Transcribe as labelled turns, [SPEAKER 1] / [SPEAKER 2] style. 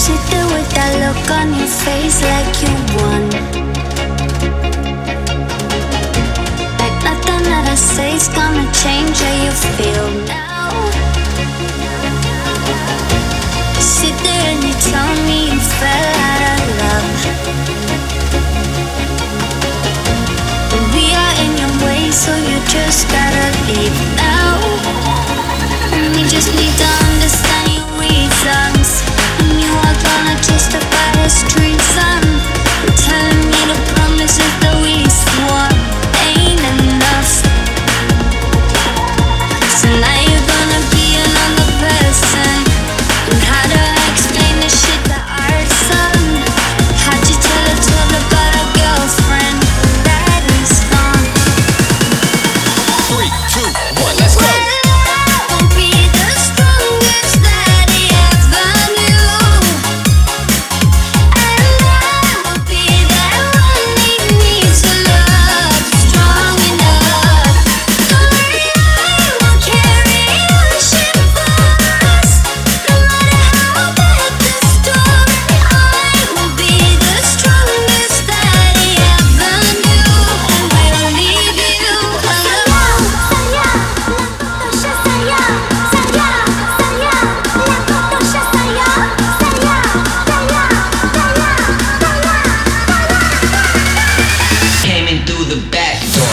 [SPEAKER 1] sit there with that look on your face like you won. Like nothing that I gonna change how you feel now. And you tell me you fell out of love. We are in your way, so you just gotta leave now. We just need came in through the back door.